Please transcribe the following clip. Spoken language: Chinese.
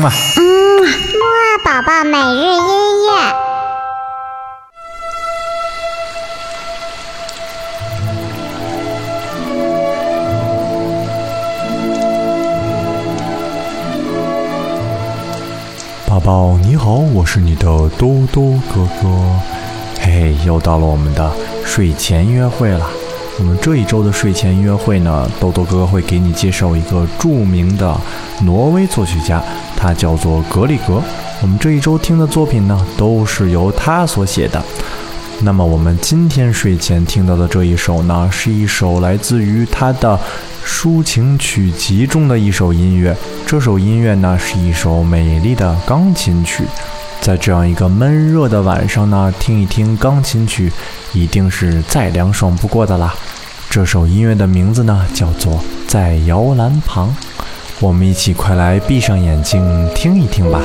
嗯啊，嗯，木二宝宝每日音乐。宝宝你好，我是你的多多哥哥。嘿嘿，又到了我们的睡前约会了。我们这一周的睡前约会呢，豆豆哥哥会给你介绍一个著名的挪威作曲家，他叫做格里格。我们这一周听的作品呢，都是由他所写的。那么我们今天睡前听到的这一首呢，是一首来自于他的抒情曲集中的一首音乐。这首音乐呢，是一首美丽的钢琴曲。在这样一个闷热的晚上呢，听一听钢琴曲，一定是再凉爽不过的啦。这首音乐的名字呢，叫做《在摇篮旁》。我们一起快来闭上眼睛听一听吧。